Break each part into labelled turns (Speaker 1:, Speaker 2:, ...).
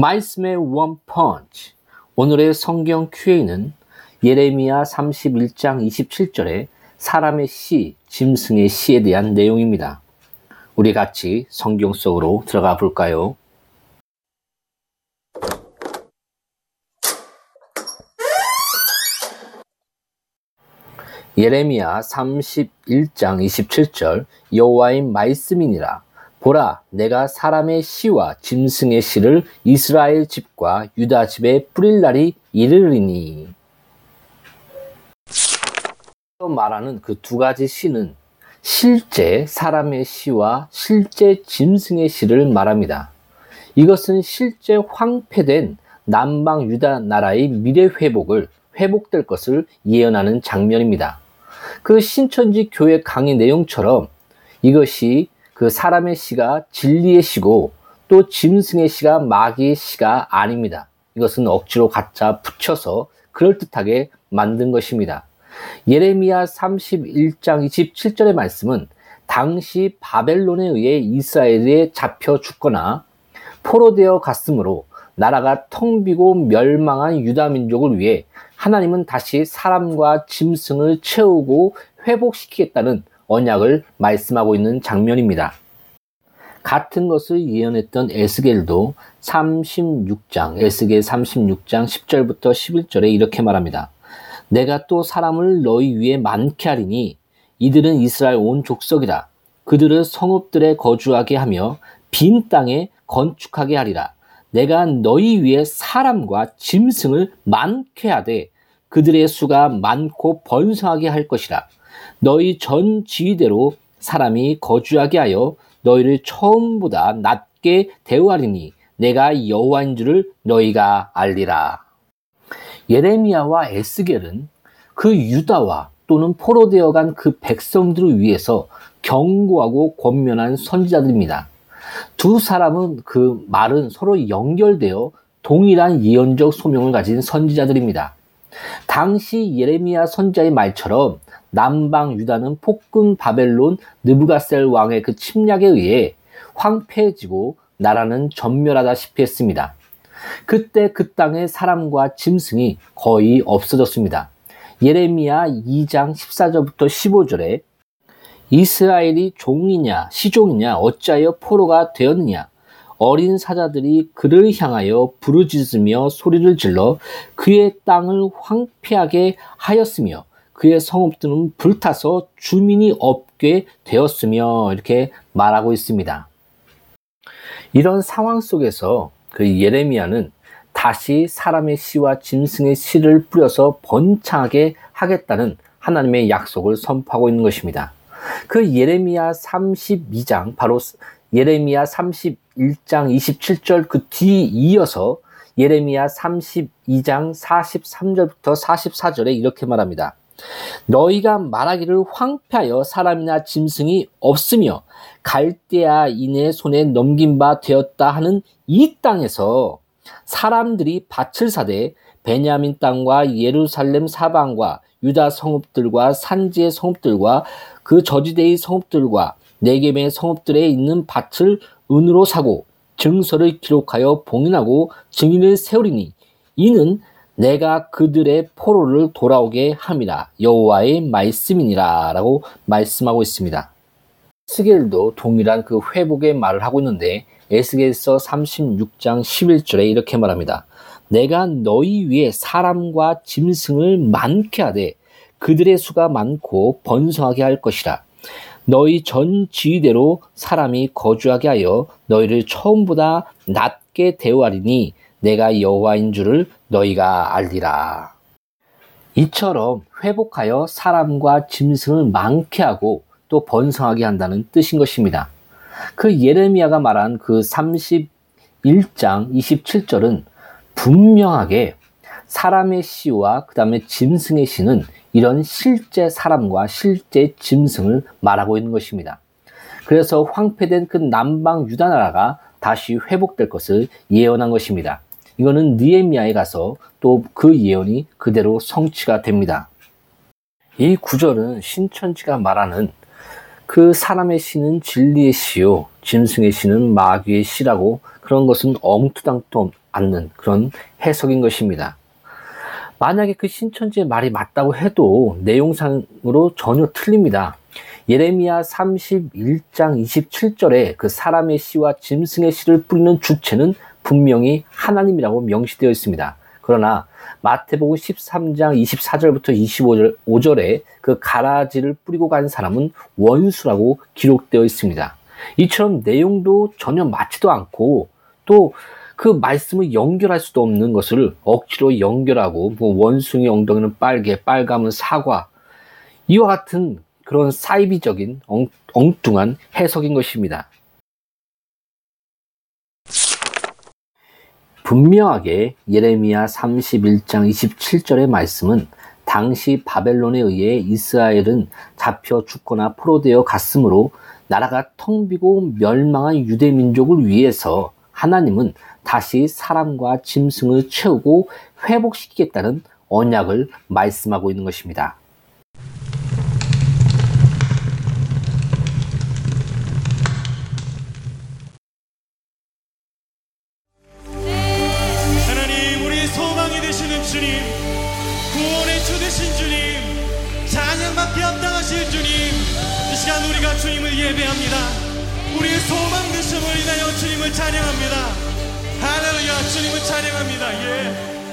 Speaker 1: 말씀의 원펀치 오늘의 성경 Q&A는 예레미야 31장 27절에 사람의 시, 짐승의 시에 대한 내용입니다. 우리 같이 성경 속으로 들어가 볼까요? 예레미야 31장 27절 여호와의 말씀이니라 보라 내가 사람의 시와 짐승의 시를 이스라엘 집과 유다 집에 뿌릴 날이 이르리니 말하는 그 두 가지 시는 실제 사람의 시와 실제 짐승의 시를 말합니다. 이것은 실제 황폐된 남방 유다 나라의 미래 회복을 회복될 것을 예언하는 장면입니다. 그 신천지 교회 강의 내용처럼 이것이 그 사람의 시가 진리의 시고 또 짐승의 시가 마귀의 시가 아닙니다. 이것은 억지로 갖다 붙여서 그럴듯하게 만든 것입니다. 예레미야 31장 27절의 말씀은 당시 바벨론에 의해 이스라엘에 잡혀 죽거나 포로되어 갔으므로 나라가 텅 비고 멸망한 유다 민족을 위해 하나님은 다시 사람과 짐승을 채우고 회복시키겠다는 언약을 말씀하고 있는 장면입니다. 같은 것을 예언했던 에스겔도 36장, 에스겔 36장 10절부터 11절에 이렇게 말합니다. 내가 또 사람을 너희 위에 많게 하리니 이들은 이스라엘 온 족속이다. 그들을 성읍들에 거주하게 하며 빈 땅에 건축하게 하리라. 내가 너희 위에 사람과 짐승을 많게 하되 그들의 수가 많고 번성하게 할 것이라. 너희 전 지위대로 사람이 거주하게 하여 너희를 처음보다 낮게 대우하리니 내가 여호와인 줄을 너희가 알리라. 예레미야와 에스겔은 그 유다와 또는 포로되어 간 그 백성들을 위해서 경고하고 권면한 선지자들입니다. 두 사람은 그 말은 서로 연결되어 동일한 예언적 소명을 가진 선지자들입니다. 당시 예레미야 선지자의 말처럼 남방 유다는 폭군 바벨론 느부갓셀 왕의 그 침략에 의해 황폐해지고 나라는 전멸하다시피 했습니다. 그때 그 땅의 사람과 짐승이 거의 없어졌습니다. 예레미야 2장 14절부터 15절에 이스라엘이 종이냐 시종이냐 어찌하여 포로가 되었느냐 어린 사자들이 그를 향하여 부르짖으며 소리를 질러 그의 땅을 황폐하게 하였으며 그의 성읍들은 불타서 주민이 없게 되었으며 이렇게 말하고 있습니다. 이런 상황 속에서 그 예레미야는 다시 사람의 시와 짐승의 씨를 뿌려서 번창하게 하겠다는 하나님의 약속을 선포하고 있는 것입니다. 그 예레미야 32장 바로 예레미야 31장 27절 그 뒤 이어서 예레미야 32장 43절부터 44절에 이렇게 말합니다. 너희가 말하기를 황폐하여 사람이나 짐승이 없으며 갈대아인의 손에 넘긴 바 되었다 하는 이 땅에서 사람들이 밭을 사되 베냐민 땅과 예루살렘 사방과 유다 성읍들과 산지의 성읍들과 그 저지대의 성읍들과 네겜의 성읍들에 있는 밭을 은으로 사고 증서를 기록하여 봉인하고 증인을 세우리니 이는 내가 그들의 포로를 돌아오게 함이라 여호와의 말씀이니라라고 말씀하고 있습니다. 스겔도 동일한 그 회복의 말을 하고 있는데 에스겔서 36장 11절에 이렇게 말합니다. 내가 너희 위에 사람과 짐승을 많게 하되 그들의 수가 많고 번성하게 할 것이라. 너희 전 지위대로 사람이 거주하게 하여 너희를 처음보다 낮게 대우하리니 내가 여호와인 줄을 너희가 알리라. 이처럼 회복하여 사람과 짐승을 많게 하고 또 번성하게 한다는 뜻인 것입니다. 그 예레미야가 말한 그 31장 27절은 분명하게 사람의 시와 그 다음에 짐승의 시는 이런 실제 사람과 실제 짐승을 말하고 있는 것입니다. 그래서 황폐된 그 남방 유다 나라가 다시 회복될 것을 예언한 것입니다. 이거는 느헤미야에 가서 또 그 예언이 그대로 성취가 됩니다. 이 구절은 신천지가 말하는 그 사람의 시는 진리의 시요, 짐승의 시는 마귀의 시라고 그런 것은 엉투당도 않는 그런 해석인 것입니다. 만약에 그 신천지의 말이 맞다고 해도 내용상으로 전혀 틀립니다. 예레미야 31장 27절에 그 사람의 시와 짐승의 시를 뿌리는 주체는 분명히 하나님이라고 명시되어 있습니다. 그러나 마태복음 13장 24절부터 25절, 에그 가라지를 뿌리고 간 사람은 원수라고 기록되어 있습니다. 이처럼 내용도 전혀 맞지도 않고 또 그 말씀을 연결할 수도 없는 것을 억지로 연결하고 뭐 원숭이 엉덩이는 빨개, 빨감은 사과 이와 같은 그런 사이비적인 엉, 엉뚱한 해석인 것입니다. 분명하게 예레미야 31장 27절의 말씀은 당시 바벨론에 의해 이스라엘은 잡혀 죽거나 포로되어 갔으므로 나라가 텅 비고 멸망한 유대 민족을 위해서 하나님은 다시 사람과 짐승을 채우고 회복시키겠다는 언약을 말씀하고 있는 것입니다.
Speaker 2: 예배합니다 되심을 인하여 주님을 찬양합니다 할렐루야 주님을 찬양합니다 예.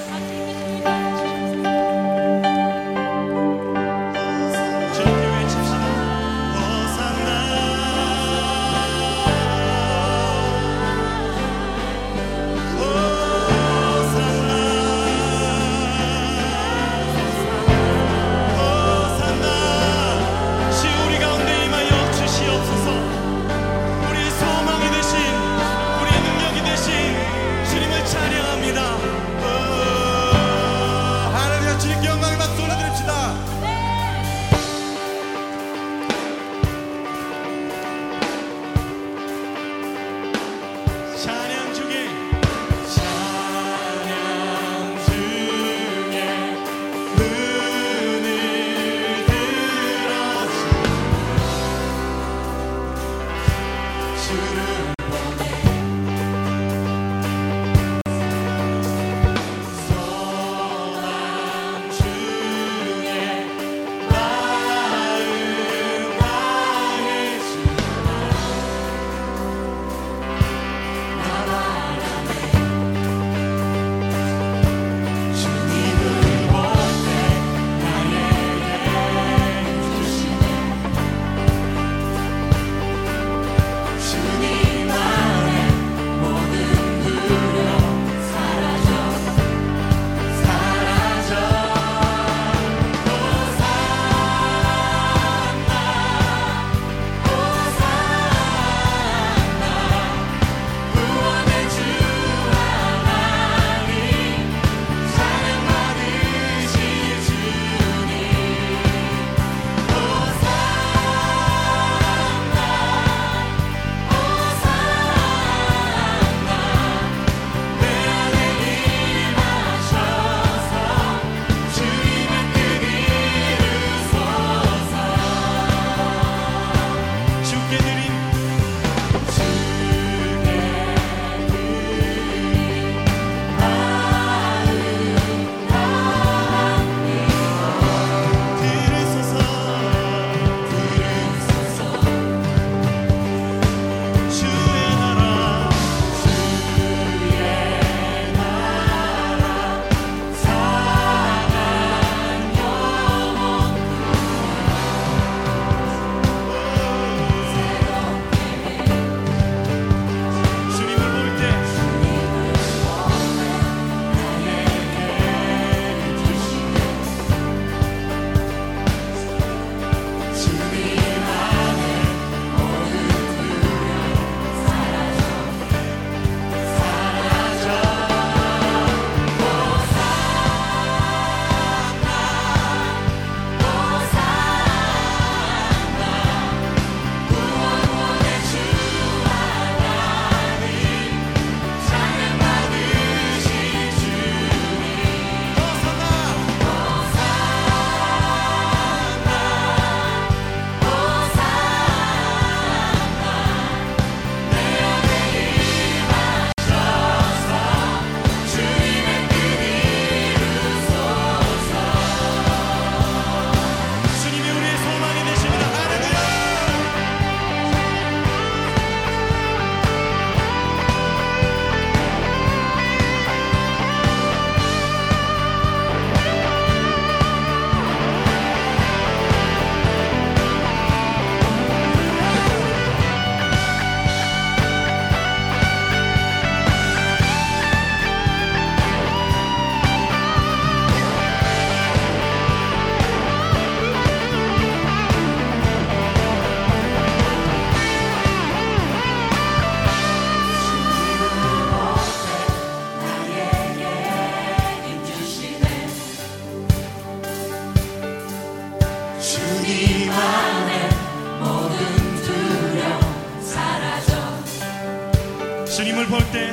Speaker 2: 주님을 볼 때.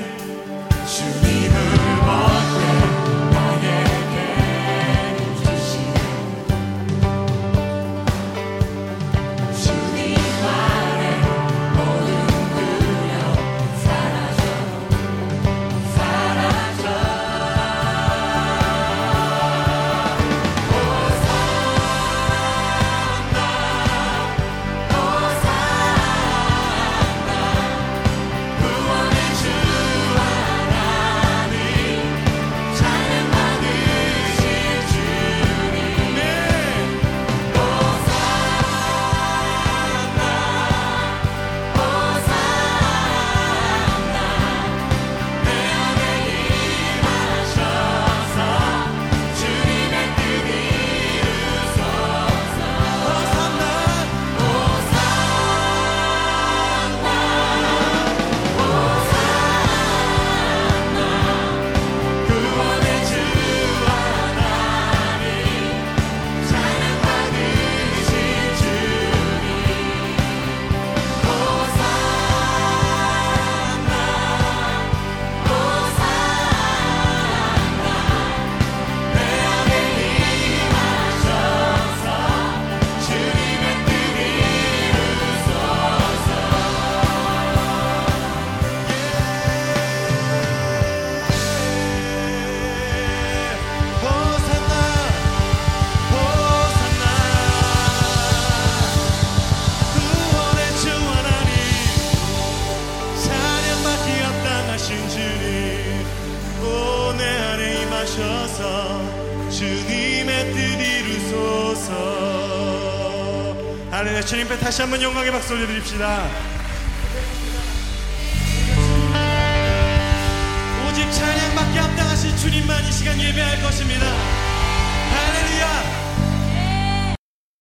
Speaker 2: 주님을 할렐루야 주님께 다시 한번 영광의 박수 올려드립시다. 오직 찬양받기 합당하신 주님만 이 시간 예배할 것입니다